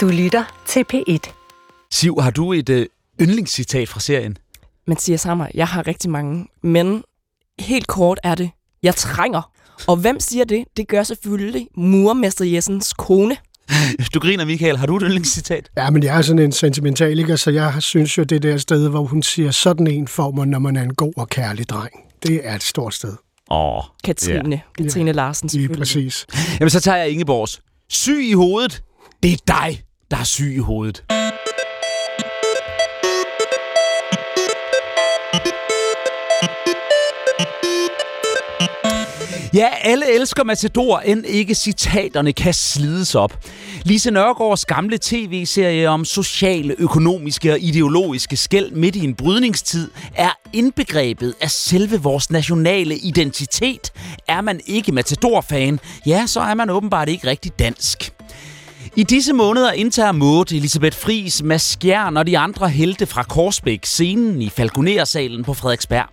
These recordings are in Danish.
Du lytter til P1. Siv, har du et øh, yndlingscitat fra serien? Mathias Hammer, jeg har rigtig mange, men helt kort er det, jeg trænger. Og hvem siger det? Det gør selvfølgelig murmester Jessens kone. Du griner, Michael. Har du et yndlingscitat? Ja, men jeg er sådan en sentimentaliker, så jeg synes jo, det der sted, hvor hun siger, sådan en får man, når man er en god og kærlig dreng. Det er et stort sted. Åh, Katrine. Ja. Katrine Larsen, Lige selvfølgelig. præcis. Jamen, så tager jeg Ingeborgs. Syg i hovedet. Det er dig, der er syg i hovedet. Ja, alle elsker Matador, end ikke citaterne kan slides op. Lise Nørgaards gamle tv-serie om sociale, økonomiske og ideologiske skæld midt i en brydningstid er indbegrebet af selve vores nationale identitet. Er man ikke Matador-fan, ja, så er man åbenbart ikke rigtig dansk. I disse måneder indtager Maud, Elisabeth Fris, Mads Skjern og de andre helte fra Korsbæk scenen i Falconer-salen på Frederiksberg.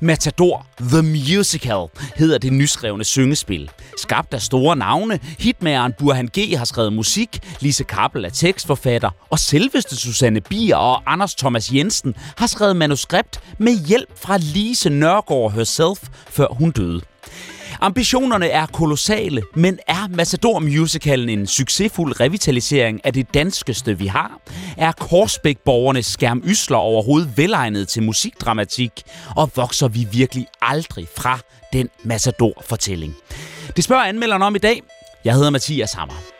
Matador The Musical hedder det nyskrevne syngespil. Skabt af store navne, hitmageren Burhan G. har skrevet musik, Lise Kappel er tekstforfatter, og selveste Susanne Bier og Anders Thomas Jensen har skrevet manuskript med hjælp fra Lise Nørgaard herself, før hun døde. Ambitionerne er kolossale, men er Matador Musicalen en succesfuld revitalisering af det danskeste, vi har? Er Korsbæk-borgernes skærmysler overhovedet velegnet til musikdramatik? Og vokser vi virkelig aldrig fra den Matador-fortælling? Det spørger anmelderen om i dag. Jeg hedder Mathias Hammer.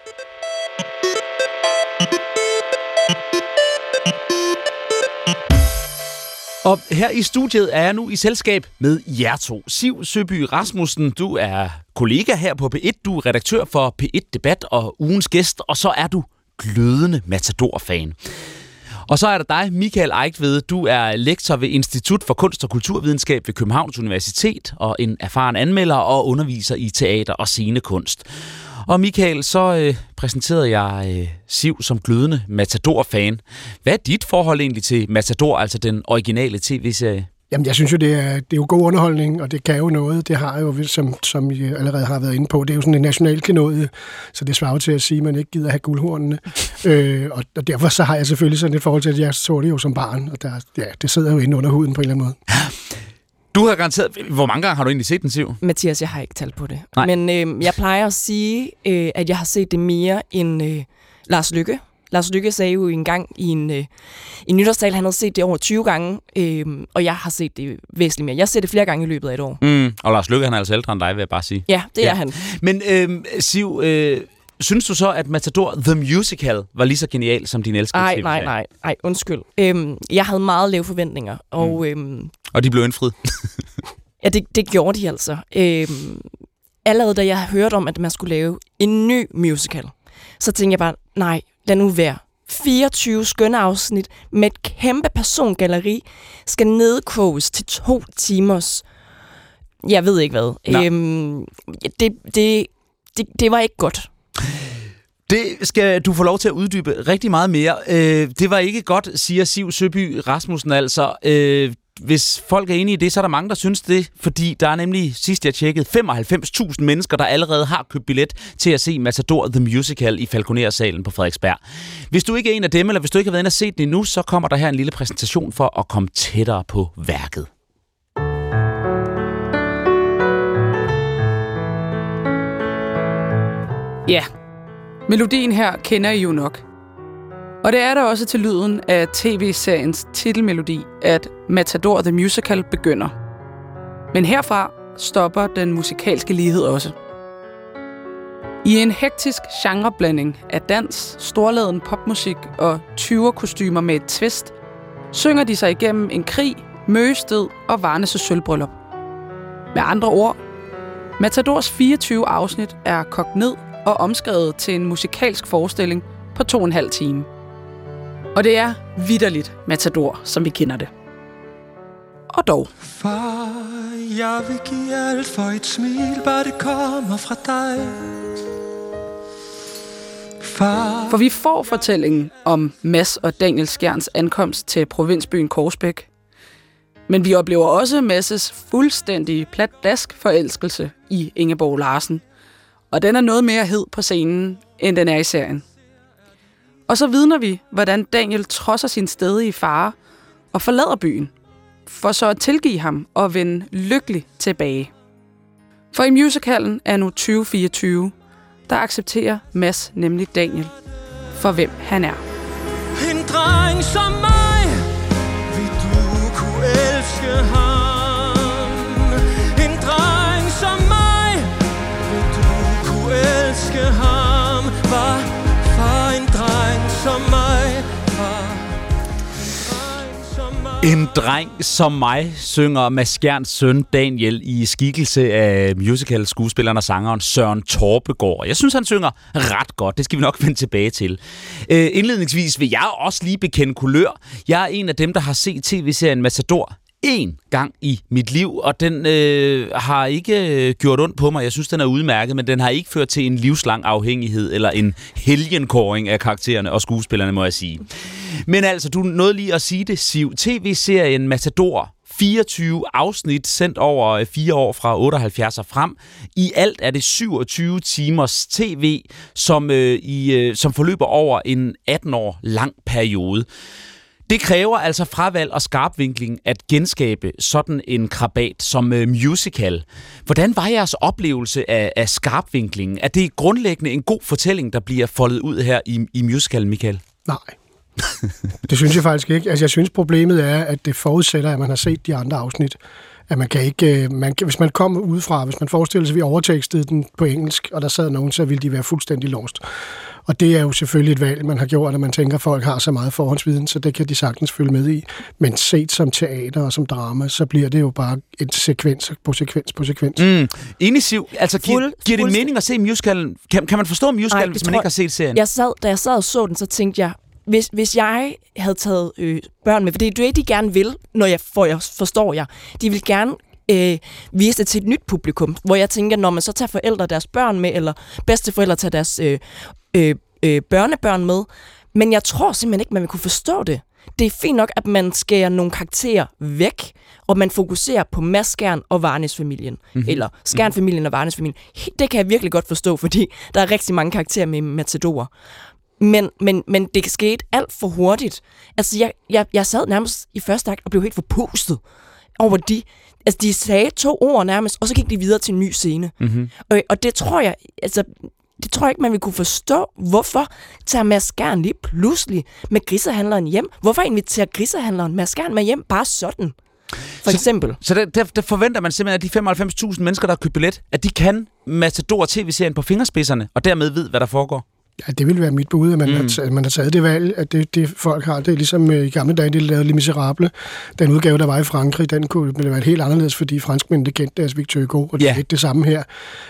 Og her i studiet er jeg nu i selskab med jer to. Siv Søby Rasmussen, du er kollega her på P1. Du er redaktør for P1 Debat og ugens gæst, og så er du glødende Matador-fan. Og så er der dig, Michael Eichved. Du er lektor ved Institut for Kunst og Kulturvidenskab ved Københavns Universitet og en erfaren anmelder og underviser i teater og scenekunst. Og Michael, så øh, præsenterede jeg øh, Siv som glødende Matador-fan. Hvad er dit forhold egentlig til Matador, altså den originale tv-serie? Jamen, jeg synes jo, det er, det er jo god underholdning, og det kan jo noget. Det har jo, som, som I allerede har været inde på, det er jo sådan en national klenodie, så det svarer til at sige, at man ikke gider have guldhornene. øh, og, og derfor så har jeg selvfølgelig sådan et forhold til, at jeg så det jo som barn, og der, ja, det sidder jo inde under huden på en eller anden måde. Du har garanteret... Hvor mange gange har du egentlig set den, Siv? Mathias, jeg har ikke talt på det. Nej. Men øh, jeg plejer at sige, øh, at jeg har set det mere end øh, Lars Lykke. Lars Lykke sagde jo engang i en, øh, i en nytårstal, han havde set det over 20 gange, øh, og jeg har set det væsentligt mere. Jeg har set det flere gange i løbet af et år. Mm, og Lars Lykke, han er altså ældre end dig, vil jeg bare sige. Ja, det Ja. er han. Men øh, Siv, øh, synes du så, at Matador The Musical var lige så genial som din elskede Nej, nej, nej, nej, undskyld. Øhm, jeg havde meget lave forventninger, og øhm, Og de blev indfriet? ja, det, det gjorde de altså. Øhm, allerede da jeg hørte om, at man skulle lave en ny musical, så tænkte jeg bare, nej, lad nu være. 24 skønne afsnit med et kæmpe persongalleri skal nedkoges til to timers... Jeg ved ikke hvad. Nej. Øhm, det, det, det, det var ikke godt. Det skal du få lov til at uddybe rigtig meget mere. Øh, det var ikke godt, siger Siv Søby Rasmussen altså. Øh, hvis folk er enige i det, så er der mange, der synes det, fordi der er nemlig, sidst jeg tjekkede, 95.000 mennesker, der allerede har købt billet til at se Matador The Musical i Falconer-salen på Frederiksberg. Hvis du ikke er en af dem, eller hvis du ikke har været inde og set det endnu, så kommer der her en lille præsentation for at komme tættere på værket. Ja, melodien her kender I jo nok. Og det er der også til lyden af tv-seriens titelmelodi, at Matador the Musical begynder. Men herfra stopper den musikalske lighed også. I en hektisk genreblanding af dans, storladen popmusik og 20 kostymer med et twist, synger de sig igennem en krig, møgested og Varnes sølvbryllup. Med andre ord, Matadors 24 afsnit er kogt ned og omskrevet til en musikalsk forestilling på to og en halv time. Og det er vidderligt Matador, som vi kender det. Og dog. Far, jeg vil give alt for et smil, bare det kommer fra dig. Far, For vi får fortællingen om Mads og Daniel Skjerns ankomst til provinsbyen Korsbæk. Men vi oplever også Masses fuldstændige platdask forelskelse i Ingeborg Larsen. Og den er noget mere hed på scenen, end den er i serien. Og så vidner vi, hvordan Daniel trodser sin stedige far og forlader byen, for så at tilgive ham og vende lykkelig tilbage. For i musicalen er nu 2024, der accepterer Mads nemlig Daniel for hvem han er. En dreng som mig Vil du kunne elske ham som mig Var en dreng som mig synger Mads søn Daniel i skikkelse af musical-skuespilleren og sangeren Søren Torpegård. Jeg synes, han synger ret godt. Det skal vi nok vende tilbage til. Øh, indledningsvis vil jeg også lige bekende kulør. Jeg er en af dem, der har set tv-serien Matador én gang i mit liv, og den øh, har ikke øh, gjort ondt på mig. Jeg synes, den er udmærket, men den har ikke ført til en livslang afhængighed eller en helgenkåring af karaktererne og skuespillerne, må jeg sige. Men altså, du nåede lige at sige det, Siv. TV-serien Matador 24 afsnit sendt over øh, fire år fra 78 og frem. I alt er det 27 timers tv, som, øh, i, øh, som forløber over en 18 år lang periode. Det kræver altså fravalg og skarpvinkling at genskabe sådan en krabat som øh, musical. Hvordan var jeres oplevelse af, af skarpvinklingen? Er det grundlæggende en god fortælling, der bliver foldet ud her i, i musical, Michael? Nej. det synes jeg faktisk ikke. Altså, jeg synes, problemet er, at det forudsætter, at man har set de andre afsnit. At man kan ikke, øh, man kan, hvis man kommer udefra, hvis man forestiller sig, at vi overtekstede den på engelsk, og der sad nogen, så ville de være fuldstændig lost. Og det er jo selvfølgelig et valg, man har gjort, at man tænker, at folk har så meget forhåndsviden, så det kan de sagtens følge med i. Men set som teater og som drama, så bliver det jo bare en sekvens på sekvens på sekvens. Mm. Enig, Siv. Altså, giver, Fuld- giver det mening at se musicalen? Kan, kan man forstå musicalen, det hvis man ikke har set serien? Jeg sad, da jeg sad og så den, så tænkte jeg, hvis, hvis jeg havde taget øh, børn med, for det er det, de gerne vil, når jeg, får, jeg forstår jeg. De vil gerne øh, vise det til et nyt publikum, hvor jeg tænker, når man så tager forældre deres børn med, eller bedsteforældre tager deres øh, øh, øh, børnebørn med, men jeg tror simpelthen ikke, man vil kunne forstå det. Det er fint nok, at man skærer nogle karakterer væk, og man fokuserer på Mads Skjern og Varnes-familien. Mm-hmm. Eller Skjern-familien og Varnes-familien. Det kan jeg virkelig godt forstå, fordi der er rigtig mange karakterer med Matador. Men, men, men det skete alt for hurtigt. Altså, jeg, jeg, jeg sad nærmest i første akt og blev helt forpustet over de... Altså, de sagde to ord nærmest, og så gik de videre til en ny scene. Mm-hmm. Og, og det tror jeg... Altså, det tror jeg ikke, man vil kunne forstå. Hvorfor tager Mads Skjern lige pludselig med grisehandleren hjem? Hvorfor inviterer grisehandleren Mads Skjern med hjem bare sådan? For eksempel. Så der, der, der forventer man simpelthen, at de 95.000 mennesker, der har købt billet, at de kan Matador TV-serien på fingerspidserne, og dermed ved, hvad der foregår. Ja, det ville være mit bud, at man, mm. har, taget- man har taget det valg, at det, det folk har. Det er ligesom øh, i gamle dage, de lavede Les Miserable. Den udgave, der var i Frankrig, den kunne ville være helt anderledes, fordi franskmændene kendte deres Victor Hugo, og det Ja. er lidt det samme her.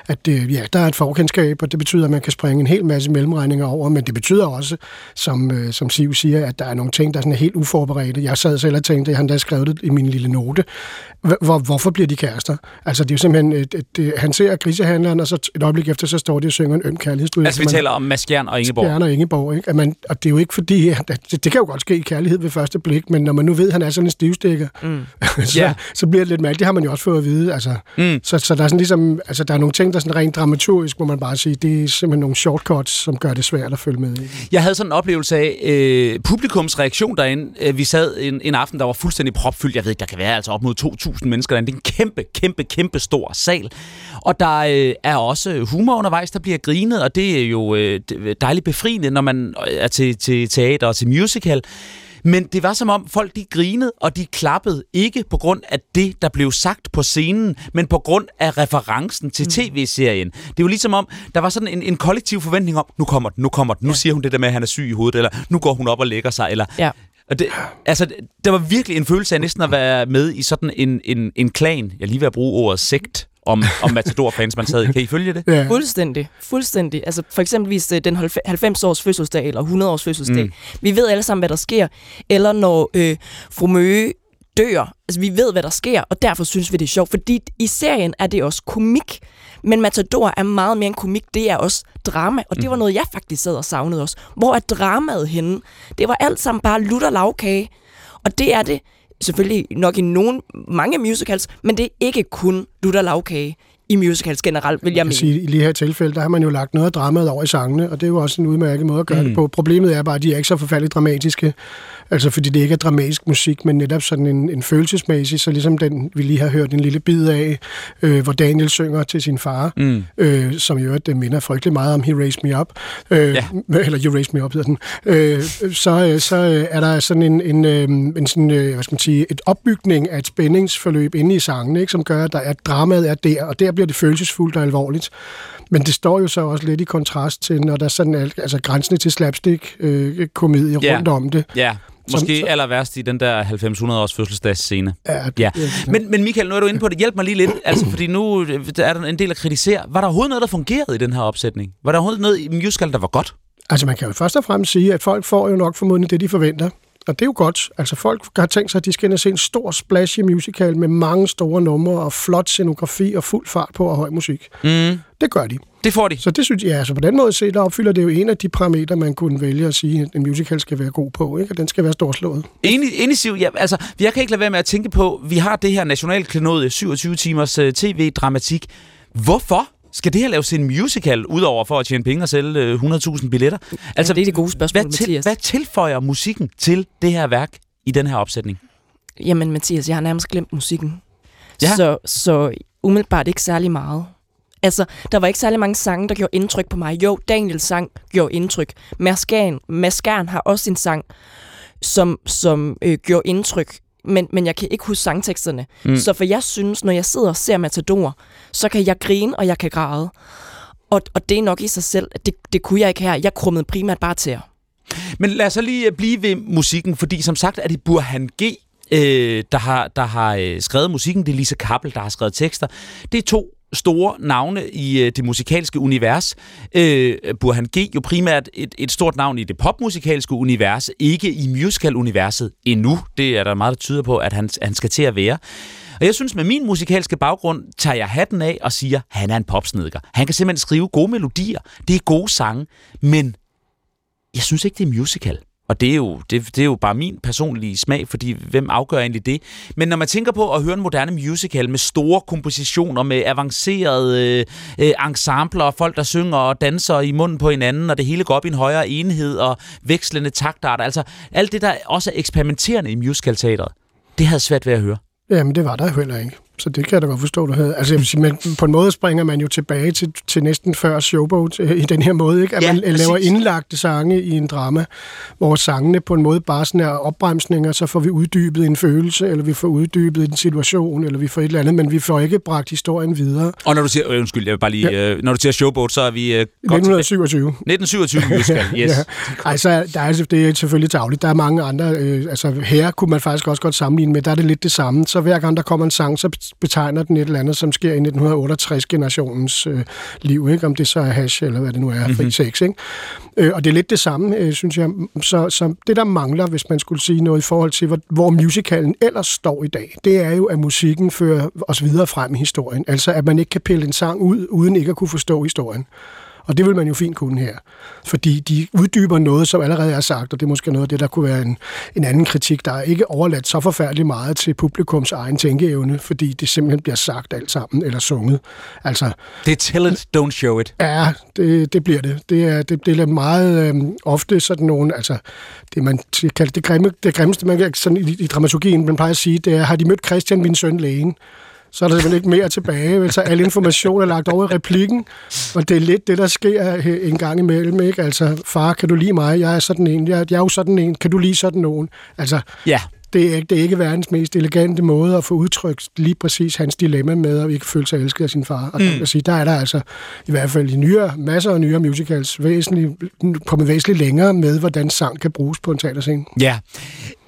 At øh, ja, der er et forkendskab, og det betyder, at man kan springe en hel masse mellemregninger over, men det betyder også, som, øh, som Siv siger, at der er nogle ting, der sådan er helt uforberedte. Jeg sad selv og tænkte, han der skrev det i min lille note. Hvor, hvorfor bliver de kærester? Altså, det er jo simpelthen, et, et, et, han ser grisehandleren, og så et øjeblik efter, så står de og synger en øm kærlighedsstudie. Altså, vi taler om Mads Skjern og Ingeborg. Bjarne og Ingeborg, ikke? At man, og det er jo ikke fordi, at det, det kan jo godt ske i kærlighed ved første blik, men når man nu ved, at han er sådan en stivstikker, mm. så, Ja. så bliver det lidt mærkeligt. Det har man jo også fået at vide. Altså, Mm. så, så der er sådan ligesom, altså der er nogle ting, der er sådan rent dramaturgisk, må man bare sige, det er simpelthen nogle shortcuts, som gør det svært at følge med i. Jeg havde sådan en oplevelse af øh, publikums reaktion derinde. Øh, vi sad en, en aften, der var fuldstændig propfyldt. Jeg ved ikke, der kan være altså op mod 2.000 mennesker derinde. Det er en kæmpe, kæmpe, kæmpe stor sal. Og der øh, er også humor undervejs, der bliver grinet, og det er jo øh, dejligt befriende, når man er til, til teater og til musical. Men det var som om folk de grinede, og de klappede ikke på grund af det, der blev sagt på scenen, men på grund af referencen til tv-serien. Det var ligesom om, der var sådan en, en kollektiv forventning om, nu kommer den, nu kommer den, nu siger hun det der med, at han er syg i hovedet, eller nu går hun op og lægger sig, eller... Ja. Og det, altså, der var virkelig en følelse af næsten at være med i sådan en, en, en klan. Jeg lige ved at bruge ordet sekt om, om Matador-fans, man sad i. Kan I følge det? Ja. Fuldstændig. Fuldstændig. Altså for eksempelvis øh, den 90 års fødselsdag eller 100 års fødselsdag. Mm. Vi ved alle sammen, hvad der sker. Eller når øh, fru Møge dør. Altså vi ved, hvad der sker, og derfor synes vi, det er sjovt. Fordi i serien er det også komik. Men Matador er meget mere en komik. Det er også drama. Og det var noget, jeg faktisk sad og savnede også. Hvor er dramaet henne? Det var alt sammen bare lutter lavkage. Og det er det selvfølgelig nok i nogle, mange musicals, men det er ikke kun lutter lavkage i musicals generelt, vil jeg Jeg mene. sige, i lige her tilfælde, der har man jo lagt noget af dramaet over i sangene, og det er jo også en udmærket måde at gøre mm. det på. Problemet er bare, at de er ikke så forfærdeligt dramatiske, altså fordi det ikke er dramatisk musik, men netop sådan en, en følelsesmæssig, så ligesom den, vi lige har hørt en lille bid af, øh, hvor Daniel synger til sin far, Mm. øh, som jo det minder frygtelig meget om He Raised Me Up, øh, Ja. eller You Raised Me Up hedder den, øh, så, øh, så øh, er der sådan en, en, øh, en sådan, hvad skal man sige, et opbygning af et spændingsforløb inde i sangen, ikke, som gør, at, der er, dramaet er der, og der bliver det følelsesfuldt og alvorligt. Men det står jo så også lidt i kontrast til, når der er sådan al- altså grænsende til slapstick øh, Ja. rundt om det. Ja, måske så- aller værst i den der 90-100 års fødselsdagsscene. Ja, Ja, men, men Michael, nu er du inde på det. Hjælp mig lige lidt, altså, fordi nu øh, er der en del at kritisere. Var der overhovedet noget, der fungerede i den her opsætning? Var der overhovedet noget i musical, der var godt? Altså man kan jo først og fremmest sige, at folk får jo nok formodentlig det, de forventer. Og det er jo godt. Altså folk har tænkt sig, at de skal ind og se en stor splashy musical med mange store numre og flot scenografi og fuld fart på og høj musik. Mm, Det gør de. det får de. Så det synes jeg, altså på den måde set, der opfylder det jo en af de parametre, man kunne vælge at sige, at en musical skal være god på. Ikke? Og den skal være storslået. Enig, enig Siv, ja, altså, jeg kan ikke lade være med at tænke på, vi har det her nationalklenode 27 timers uh, tv-dramatik. Hvorfor skal det her laves til en musical, udover for at tjene penge og sælge uh, 100.000 billetter? Altså, det er det gode spørgsmål, hvad, til, Mathias. hvad tilføjer musikken til det her værk i den her opsætning? Jamen, Mathias, jeg har nærmest glemt musikken. Ja. Ja. Så, så umiddelbart ikke særlig meget. Altså, der var ikke særlig mange sange, der gjorde indtryk på mig. Jo, Daniels sang gjorde indtryk. Maskern, Maskern har også en sang, som, som øh, gjorde indtryk. Men, men jeg kan ikke huske sangteksterne. Mm. Så for jeg synes, når jeg sidder og ser Matador, så kan jeg grine, og jeg kan græde. Og, og det er nok i sig selv, at det, det kunne jeg ikke her. Jeg krummede primært bare til jer. Men lad os så lige øh, blive ved musikken, fordi som sagt er det Burhan G., øh, der har, der har øh, skrevet musikken. Det er Lise Kappel, der har skrevet tekster. Det er to store navne i øh, det musikalske univers. Øh, Burhan G. jo primært et, et stort navn i det popmusikalske univers, ikke i musical-universet endnu. Det er der meget, der tyder på, at han, han skal til at være. Og jeg synes, med min musikalske baggrund, tager jeg hatten af og siger, han er en popsnedker. Han kan simpelthen skrive gode melodier. Det er gode sange, men jeg synes ikke, det er musical. Og det er, jo, det, det er jo bare min personlige smag, fordi hvem afgør egentlig det? Men når man tænker på at høre en moderne musical med store kompositioner, med avancerede øh, øh ensembler, og folk, der synger og danser i munden på hinanden, og det hele går op i en højere enhed, og vekslende taktarter, altså alt det, der også er eksperimenterende i musicalteateret, det havde svært ved at høre. Jamen, det var der jo heller ikke. Så det kan jeg da godt forstå, du havde. Altså, jeg vil sige, men på en måde springer man jo tilbage til, til næsten før showboat øh, i den her måde, ikke? At Ja, man øh, laver præcis. indlagte sange i en drama, hvor sangene på en måde bare sådan er opbremsninger, så får vi uddybet en følelse, eller vi får uddybet en situation, eller vi får et eller andet, men vi får ikke bragt historien videre. Og når du siger, øh, undskyld, jeg vil bare lige, øh, når du siger showboat, så er vi øh, godt tilbage. 1927. 1927 musical, yes. Ja. Ej, så er- der er, det er selvfølgelig tavligt. Der er mange andre, øh, altså her kunne man faktisk også godt sammenligne med, der er det lidt det samme. Så hver gang der kommer en sang, så betegner den et eller andet, som sker i 1968-generationens øh, liv, ikke? om det så er hash eller hvad det nu er, Mhm. fri sex. Ikke? Øh, og det er lidt det samme, øh, synes jeg. Så, så det, der mangler, hvis man skulle sige noget i forhold til, hvor, hvor musicalen ellers står i dag, det er jo, at musikken fører os videre frem i historien. Altså, at man ikke kan pille en sang ud, uden ikke at kunne forstå historien. Og det vil man jo fint kunne her. Fordi de uddyber noget, som allerede er sagt, og det er måske noget af det, der kunne være en, en anden kritik. Der er ikke overladt så forfærdeligt meget til publikums egen tænkeevne, fordi det simpelthen bliver sagt alt sammen, eller sunget. Altså, Det er tell it, don't show it. Ja, det, det bliver det. Det er, det, det er meget øh, ofte sådan nogle, altså det man kalder det, grimme, det grimmeste, man kan sådan i, i dramaturgien, man plejer at sige, det er, har de mødt Christian, min søn, lægen? Så er der simpelthen ikke mere tilbage. vel? Så al information er lagt over i replikken, og det er lidt det, der sker en gang imellem. Ikke? Altså, far, kan du lide mig? Jeg er sådan en. Jeg, jeg er jo sådan en. Kan du lide sådan nogen? Altså, Ja, det er, ikke, det er ikke verdens mest elegante måde at få udtrykt lige præcis hans dilemma med at ikke føle sig elsket af sin far. Og mm. sige, der er der altså i hvert fald i nyere, masser af nyere musicals væsentligt, kommet væsentligt længere med, hvordan sang kan bruges på en teaterscene. Ja.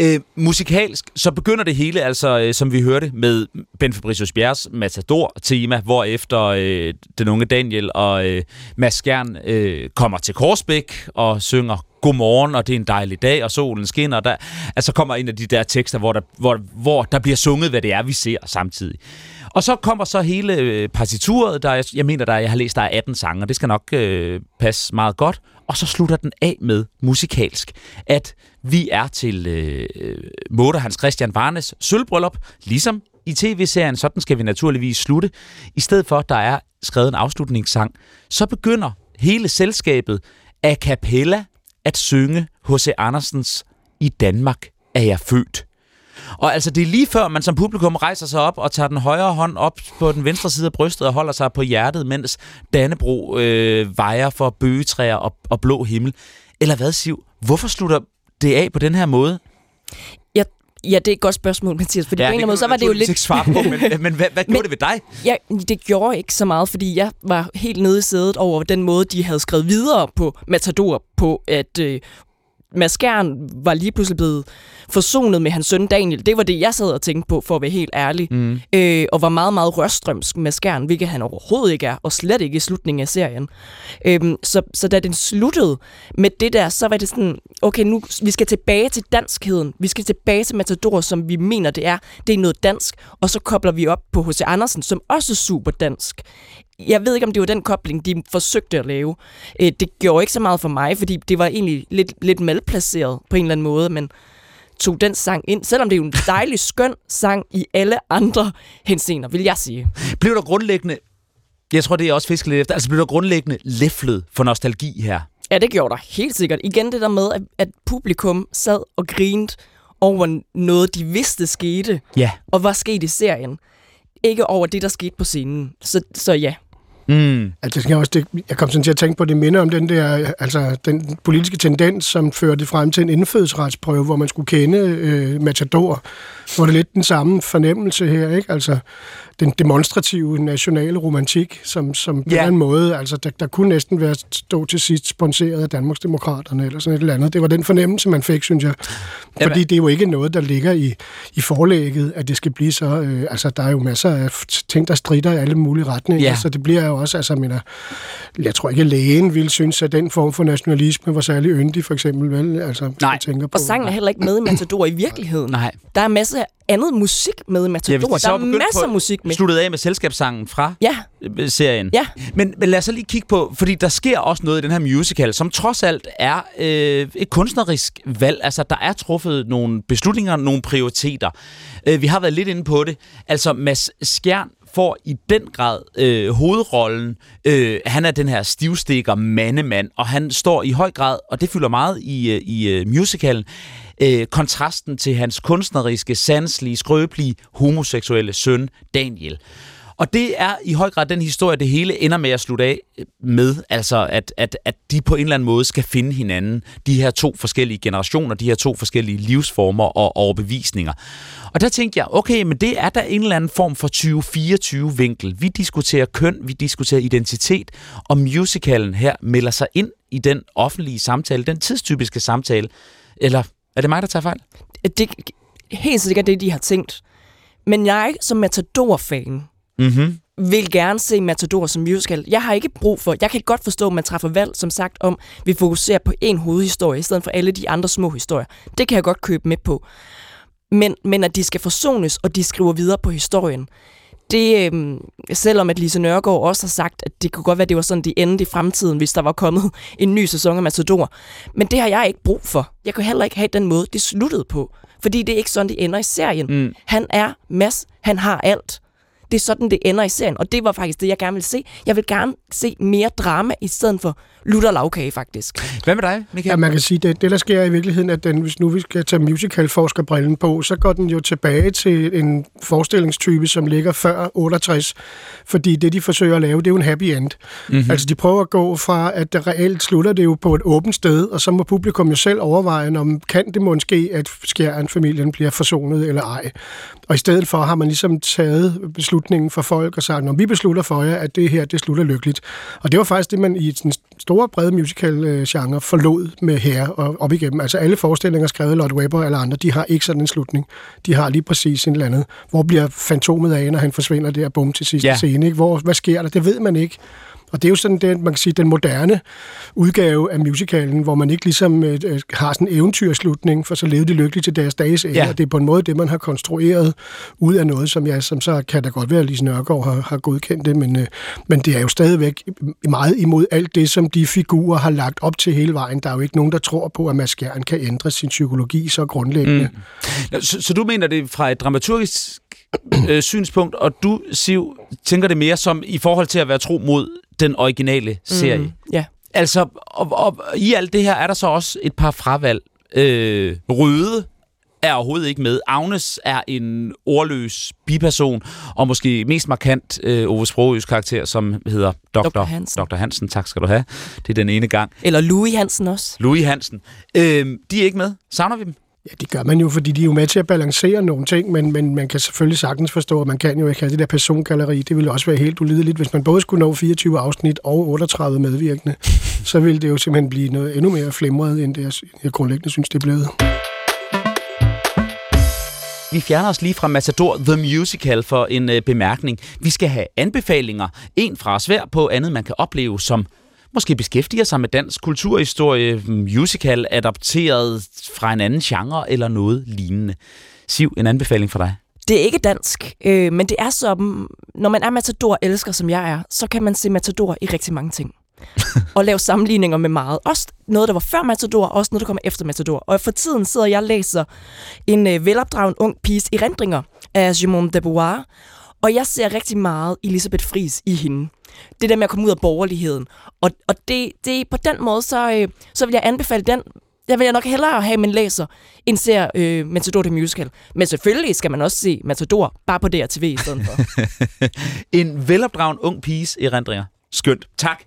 Øh, musikalsk, så begynder det hele, altså øh, som vi hørte, med Ben Fabricius Bjerres Matador-tema, hvor efter øh, den unge Daniel og øh, Mads Skjern øh, kommer til Korsbæk og synger Godmorgen, og det er en dejlig dag, og solen skinner. Og der, altså kommer en af de der tekster, hvor der, hvor, hvor der bliver sunget, hvad det er, vi ser samtidig. Og så kommer så hele øh, partituret, der jeg mener, der jeg har læst, der er 18 sange, og det skal nok øh, passe meget godt. Og så slutter den af med musikalsk, at vi er til øh, Måde Hans Christian Varnes sølvbryllup, ligesom i tv-serien, sådan skal vi naturligvis slutte, i stedet for, at der er skrevet en afslutningssang, så begynder hele selskabet a cappella at synge H.C. Andersens I Danmark er jeg født. Og altså, det er lige før, man som publikum rejser sig op og tager den højre hånd op på den venstre side af brystet og holder sig på hjertet, mens Dannebro øh, vejer for bøgetræer og, og blå himmel. Eller hvad, Siv? Hvorfor slutter det af på den her måde? Ja, ja, det er et godt spørgsmål, Mathias, fordi ja, på en eller anden måde, så var det jo lidt... Ikke svare på, men, men hvad, hvad gjorde Men- det ved dig? Ja, det gjorde ikke så meget, fordi jeg var helt nede i sædet over den måde, de havde skrevet videre på Matador, på at øh, Mads Skjern var lige pludselig blevet forsonet med hans søn Daniel. Det var det, jeg sad og tænkte på, for at være helt ærlig. Mm. Øh, og var meget, meget rørstrømsk med Skjern, hvilket han overhovedet ikke er, og slet ikke i slutningen af serien. Øhm, så, så da den sluttede med det der, så var det sådan, okay, nu vi skal tilbage til danskheden. Vi skal tilbage til Matador, som vi mener, det er. Det er noget dansk. Og så kobler vi op på H.C. Andersen, som også er super dansk. Jeg ved ikke, om det var den kobling, de forsøgte at lave. Øh, Det gjorde ikke så meget for mig, fordi det var egentlig lidt, lidt malplaceret på en eller anden måde, men tog den sang ind, selvom det er jo en dejlig, skøn sang i alle andre henseender, vil jeg sige. Blev der grundlæggende, jeg tror, det er også fisket lidt efter, altså blev der grundlæggende læflet for nostalgi her? Ja, det gjorde der helt sikkert. Igen det der med, at, at publikum sad og grinte over noget, de vidste skete, Ja. og var sket i serien. Ikke over det, der skete på scenen. Så, så ja. Mm. Altså, det skal jeg, også, det, jeg kom sådan til at tænke på, det minder om den der, altså den politiske tendens, som førte frem til en indfødsretsprøve, hvor man skulle kende øh, Matador, hvor det er lidt den samme fornemmelse her, ikke? Altså, den demonstrative nationale romantik, som, som på Ja. en eller anden måde, altså der, der kunne næsten være stå til sidst sponsoreret af Danmarksdemokraterne eller sådan et eller andet. Det var den fornemmelse, man fik, synes jeg. Fordi Jamen- det er jo ikke noget, der ligger i, i forlægget, at det skal blive så... Øh, altså, der er jo masser af ting, der strider i alle mulige retninger, Ja. så det bliver jo også... Altså, mener, jeg tror ikke, at lægen ville synes, at den form for nationalisme var særlig yndig, for eksempel, vel? Altså, Nej. tænker på, Og sangen er heller ikke med i Matador i virkeligheden. Nej. Der er masser af andet musik med i Matador. hvis de der er masser af musik med. Sluttet af med selskabssangen fra Ja, øh, serien. Ja. Men, men lad os så lige kigge på, fordi der sker også noget i den her musical, som trods alt er øh, et kunstnerisk valg. Altså, der er truffet nogle beslutninger, nogle prioriteter. Øh, vi har været lidt inde på det. Altså, Mads Skjern får i den grad øh, hovedrollen. Øh, han er den her stivstikker mandemand, og han står i høj grad, og det fylder meget i, øh, i øh, musicalen, øh, kontrasten til hans kunstneriske, sanselige, skrøbelige, homoseksuelle søn, Daniel. Og det er i høj grad den historie, det hele ender med at slutte af med, altså at, at, at de på en eller anden måde skal finde hinanden, de her to forskellige generationer, de her to forskellige livsformer og overbevisninger. Og der tænkte jeg, okay, men det er der en eller anden form for 2024-vinkel. Vi diskuterer køn, vi diskuterer identitet, og musicalen her melder sig ind i den offentlige samtale, den tidstypiske samtale. Eller er det mig, der tager fejl? det er helt sikkert det, de har tænkt. Men jeg som Matador-fan Mhm. vil gerne se Matador som musical. Jeg har ikke brug for, jeg kan godt forstå, at man træffer valg, som sagt, om vi fokuserer på en hovedhistorie, i stedet for alle de andre små historier. Det kan jeg godt købe med på. Men, men at de skal forsones, og de skriver videre på historien, det, øhm, selvom at Lise Nørgaard også har sagt, at det kunne godt være, at det var sådan, de endte i fremtiden, hvis der var kommet en ny sæson af Matador. Men det har jeg ikke brug for. Jeg kan heller ikke have den måde, det sluttede på. Fordi det er ikke sådan, det ender i serien. Mm. Han er Mads, han har alt. Det er sådan, det ender i serien, og det var faktisk det, jeg gerne vil se. Jeg vil gerne se mere drama, i stedet for lutter lavkage, faktisk. Hvad med dig, Michael? Ja, man kan sige, det, det der sker i virkeligheden, at den, hvis nu vi skal tage musicalforskerbrillen på, så går den jo tilbage til en forestillingstype, som ligger før 68, fordi det, de forsøger at lave, det er jo en happy end. Mm-hmm. Altså, de prøver at gå fra, at det reelt slutter det jo på et åbent sted, og så må publikum jo selv overveje, om kan det måske, at skjern familien bliver forsonet eller ej. Og i stedet for har man ligesom taget beslutningen for folk og sagt, når vi beslutter for jer, at det her, det slutter lykkeligt. Og det var faktisk det, man i den store, brede musical-genre forlod med her og op igennem. Altså alle forestillinger skrevet af Lord Webber eller andre, de har ikke sådan en slutning. De har lige præcis en eller andet. Hvor bliver fantomet af, når han forsvinder der bum til sidste ja. scene? Ikke? Hvor, hvad sker der? Det ved man ikke. Og det er jo sådan den, man kan sige, den moderne udgave af musicalen, hvor man ikke ligesom øh, øh, har sådan en eventyrslutning, for så levede de lykkeligt til deres dages ende. Ja. Det er på en måde det, man har konstrueret ud af noget, som, jeg, som så kan da godt være, at Lise Nørgaard har, har godkendt det, men, øh, men det er jo stadigvæk meget imod alt det, som de figurer har lagt op til hele vejen. Der er jo ikke nogen, der tror på, at Mads Skjern kan ændre sin psykologi så grundlæggende. Mm. Så, så du mener det fra et dramaturgisk øh, synspunkt, og du, Siv, tænker det mere som i forhold til at være tro mod den originale serie. Mm. Ja. Altså, og, og i alt det her er der så også et par fravalg. Øh, Røde er overhovedet ikke med. Agnes er en ordløs biperson, og måske mest markant øh, Ove Sprogøs karakter, som hedder Dr. Dr. Hansen. Dr. Hansen, tak skal du have. Det er den ene gang. Eller Louis Hansen også. Louis Hansen. Øh, de er ikke med. Savner vi dem? Ja, det gør man jo, fordi de er jo med til at balancere nogle ting, men, men man kan selvfølgelig sagtens forstå, at man kan jo ikke have det der persongalleri. Det ville også være helt ulideligt, hvis man både skulle nå 24 afsnit og 38 medvirkende. så ville det jo simpelthen blive noget endnu mere flimret, end det, jeg, jeg grundlæggende synes, det er blevet. Vi fjerner os lige fra Matador The Musical for en øh, bemærkning. Vi skal have anbefalinger. En fra hver på andet, man kan opleve, som måske beskæftiger sig med dansk kulturhistorie, musical, adapteret fra en anden genre eller noget lignende. Siv, en anbefaling for dig. Det er ikke dansk, øh, men det er som, når man er matador elsker, som jeg er, så kan man se matador i rigtig mange ting. og lave sammenligninger med meget. Også noget, der var før Matador, og også noget, der kommer efter Matador. Og for tiden sidder jeg og læser en øh, velopdragen ung piges erindringer af Simone de Beauvoir, og jeg ser rigtig meget Elisabeth Fris i hende. Det der med at komme ud af borgerligheden. Og, og det, det på den måde, så, øh, så vil jeg anbefale den. Jeg vil jeg nok hellere have min læser, end ser øh, Matador The Musical. Men selvfølgelig skal man også se Matador, bare på DRTV i stedet for. En velopdragen ung piges erindringer. Skønt. Tak.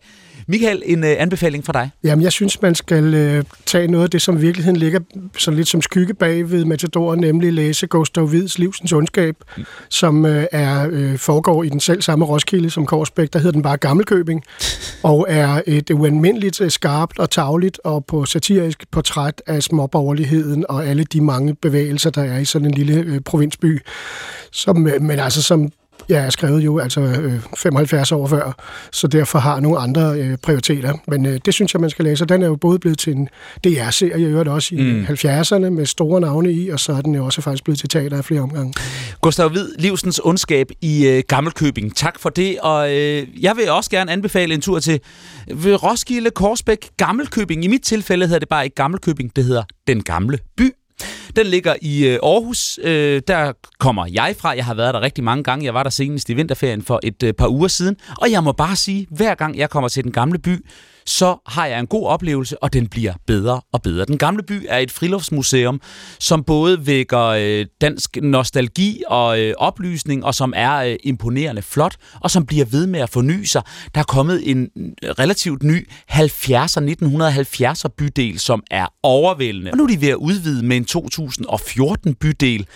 Michael, en øh, anbefaling fra dig. Jamen, jeg synes, man skal øh, tage noget af det, som i virkeligheden ligger så lidt som skygge bag ved Matador, nemlig læse Gustav Hvids Livsens Ondskab, mm. som øh, er øh, foregår i den selv samme Roskilde som Korsbæk, der hedder den bare Gammelkøbing, og er et ualmindeligt øh, skarpt og tagligt og på satirisk portræt af småborgerligheden og alle de mange bevægelser, der er i sådan en lille øh, provinsby, som, øh, men altså som jeg er skrevet jo altså øh, 75 år før, så derfor har nogle andre øh, prioriteter. Men øh, det synes jeg, man skal læse. Den er jo både blevet til en DR-serie, jeg øvrigt også i Mm. mm. 70'erne med store navne i, og så er den jo også faktisk blevet til teater af flere omgange. Gustav Hvid, Livsens Ondskab i øh, Gammelkøbing. Tak for det, og øh, jeg vil også gerne anbefale en tur til ved Roskilde, Korsbæk, Gammelkøbing. I mit tilfælde hedder det bare ikke Gammelkøbing, det hedder Den Gamle By. Den ligger i øh, Aarhus. Øh, der kommer jeg fra. Jeg har været der rigtig mange gange. Jeg var der senest i vinterferien for et øh, par uger siden. Og jeg må bare sige, hver gang jeg kommer til den gamle by, så har jeg en god oplevelse, og den bliver bedre og bedre. Den gamle by er et friluftsmuseum, som både vækker øh, dansk nostalgi og øh, oplysning, og som er øh, imponerende flot, og som bliver ved med at forny sig. Der er kommet en øh, relativt ny 70'er, 1970'er bydel, som er overvældende. Og nu er de ved at udvide med en 2014 bydel.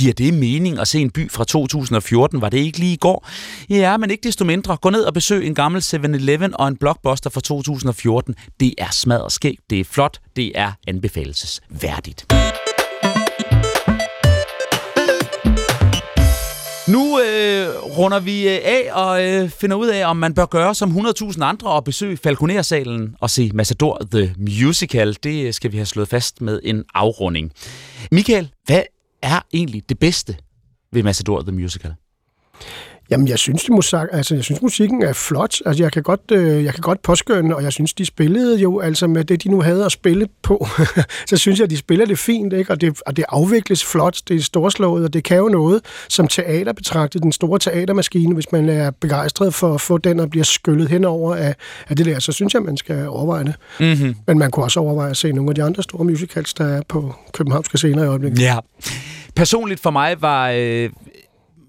Giver det mening at se en by fra 2014? Var det ikke lige i går? Ja, men ikke desto mindre. Gå ned og besøg en gammel 7-Eleven og en blockbuster fra 2014. Det er smadret skægt, det er flot, det er anbefalesværdigt. Nu øh, runder vi øh, af og øh, finder ud af, om man bør gøre som 100.000 andre og besøge Falconer-salen og se Matador The Musical. Det øh, skal vi have slået fast med en afrunding. Michael, hvad er egentlig det bedste ved Matador The Musical? Jamen, jeg synes, det musik, altså, jeg synes musikken er flot. Altså, jeg kan godt, øh, jeg kan godt påskønne, og jeg synes, de spillede jo altså med det, de nu havde at spille på. så synes jeg, de spiller det fint, ikke? Og, det, og det afvikles flot, det er storslået, og det kan jo noget som teater betragtet, den store teatermaskine, hvis man er begejstret for at få den og bliver skyllet henover af, af det der, så synes jeg, man skal overveje det. Mm-hmm. Men man kunne også overveje at se nogle af de andre store musicals, der er på københavnske scener i øjeblikket. Ja. Personligt for mig var øh,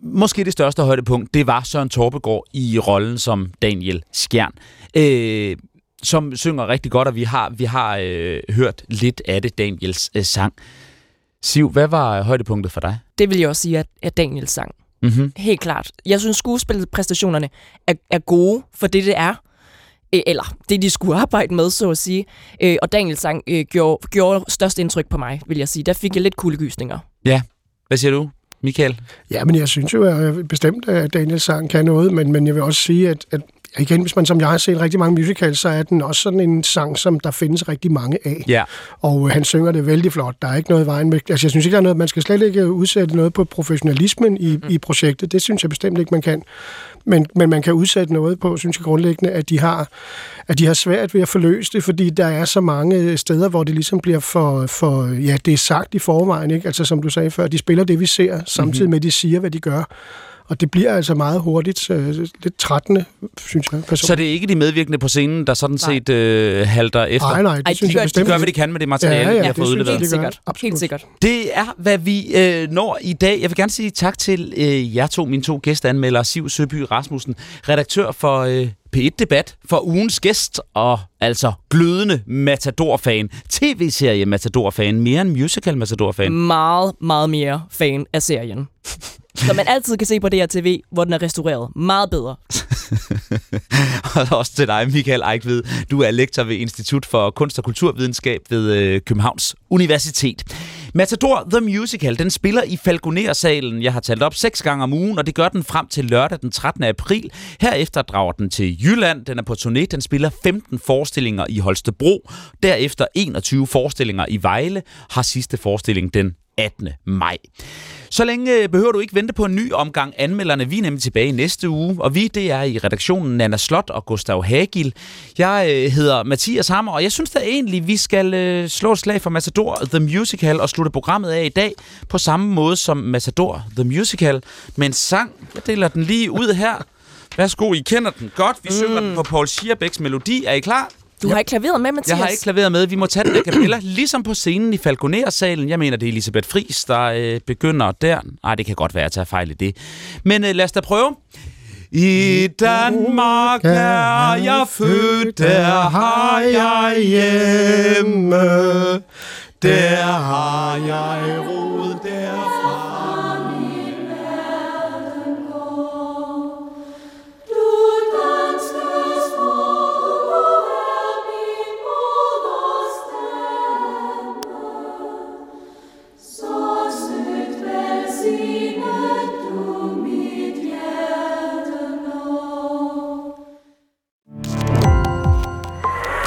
måske det største højdepunkt, det var Søren Torbegaard i rollen som Daniel Skjern. Øh, som synger rigtig godt, og vi har, vi har øh, hørt lidt af det, Daniels øh, sang. Siv, hvad var højdepunktet for dig? Det vil jeg også sige, at, at Daniel sang. Mm-hmm. Helt klart. Jeg synes, skuespilpræstationerne er, er gode for det, det er. Eller det, de skulle arbejde med, så at sige. Og Daniel sang øh, gjorde, gjorde størst indtryk på mig, vil jeg sige. Der fik jeg lidt kuldegysninger. Ja, hvad siger du, Michael? Ja, men jeg synes jo at bestemt, at Daniels sang kan noget, men, men jeg vil også sige, at, at igen, hvis man som jeg har set rigtig mange musicals, så er den også sådan en sang, som der findes rigtig mange af. Ja. Og øh, han synger det vældig flot. Der er ikke noget i vejen med... Altså, jeg synes ikke, der er noget... Man skal slet ikke udsætte noget på professionalismen i, mm. i projektet. Det synes jeg bestemt ikke, man kan. Men, men man kan udsætte noget på, synes jeg grundlæggende, at de har, at de har svært ved at forløse det, fordi der er så mange steder, hvor det ligesom bliver for, for ja, det er sagt i forvejen, ikke? Altså som du sagde før, de spiller det, vi ser, samtidig med, at de siger, hvad de gør. Og det bliver altså meget hurtigt, øh, lidt trættende, synes jeg. Personligt. Så det er ikke de medvirkende på scenen, der sådan set øh, halter efter? Nej, nej, det Ej, synes de gør- jeg bestemt De gør, ikke. hvad de kan med det materiale, Ja, ja, de har det fået jeg, udleveret. Helt sikkert. Absolut. Helt sikkert. Det er, hvad vi øh, når i dag. Jeg vil gerne sige tak til øh, jer to, mine to gæsteanmeldere, Siv Søby Rasmussen, redaktør for øh, P1 Debat, for ugens gæst, og altså glødende Matador-fan, tv-serie Matador-fan, mere end musical Matador-fan. Meget, meget mere fan af serien. Som man altid kan se på DRTV, hvor den er restaureret. Meget bedre. Og også til dig, Michael Eichved. Du er lektor ved Institut for Kunst og Kulturvidenskab ved øh, Københavns Universitet. Matador The Musical, den spiller i Falconer-salen. Jeg har talt op seks gange om ugen, og det gør den frem til lørdag den 13. april. Herefter drager den til Jylland. Den er på turné. Den spiller 15 forestillinger i Holstebro. Derefter 21 forestillinger i Vejle. Har sidste forestilling den 18. maj. Så længe øh, behøver du ikke vente på en ny omgang anmelderne. Vi er nemlig tilbage i næste uge, og vi det er i redaktionen Nana Slot og Gustav Hagil. Jeg øh, hedder Mathias Hammer, og jeg synes da egentlig, vi skal øh, slå et slag for Matador The Musical og slutte programmet af i dag på samme måde som Matador The Musical med en sang. Jeg deler den lige ud her. Værsgo, I kender den godt. Vi synger den på Paul Schierbecks melodi. Er I klar? Du har ikke klaveret med, Mathias. Jeg har ikke klaveret med. Vi må tage den a cappella, ligesom på scenen i Falconer-salen. Jeg mener, det er Elisabeth Friis, der øh, begynder der. Nej, det kan godt være, at jeg tager fejl i det. Men øh, lad os da prøve. I Danmark er jeg født, der har jeg hjemme. Der har jeg rod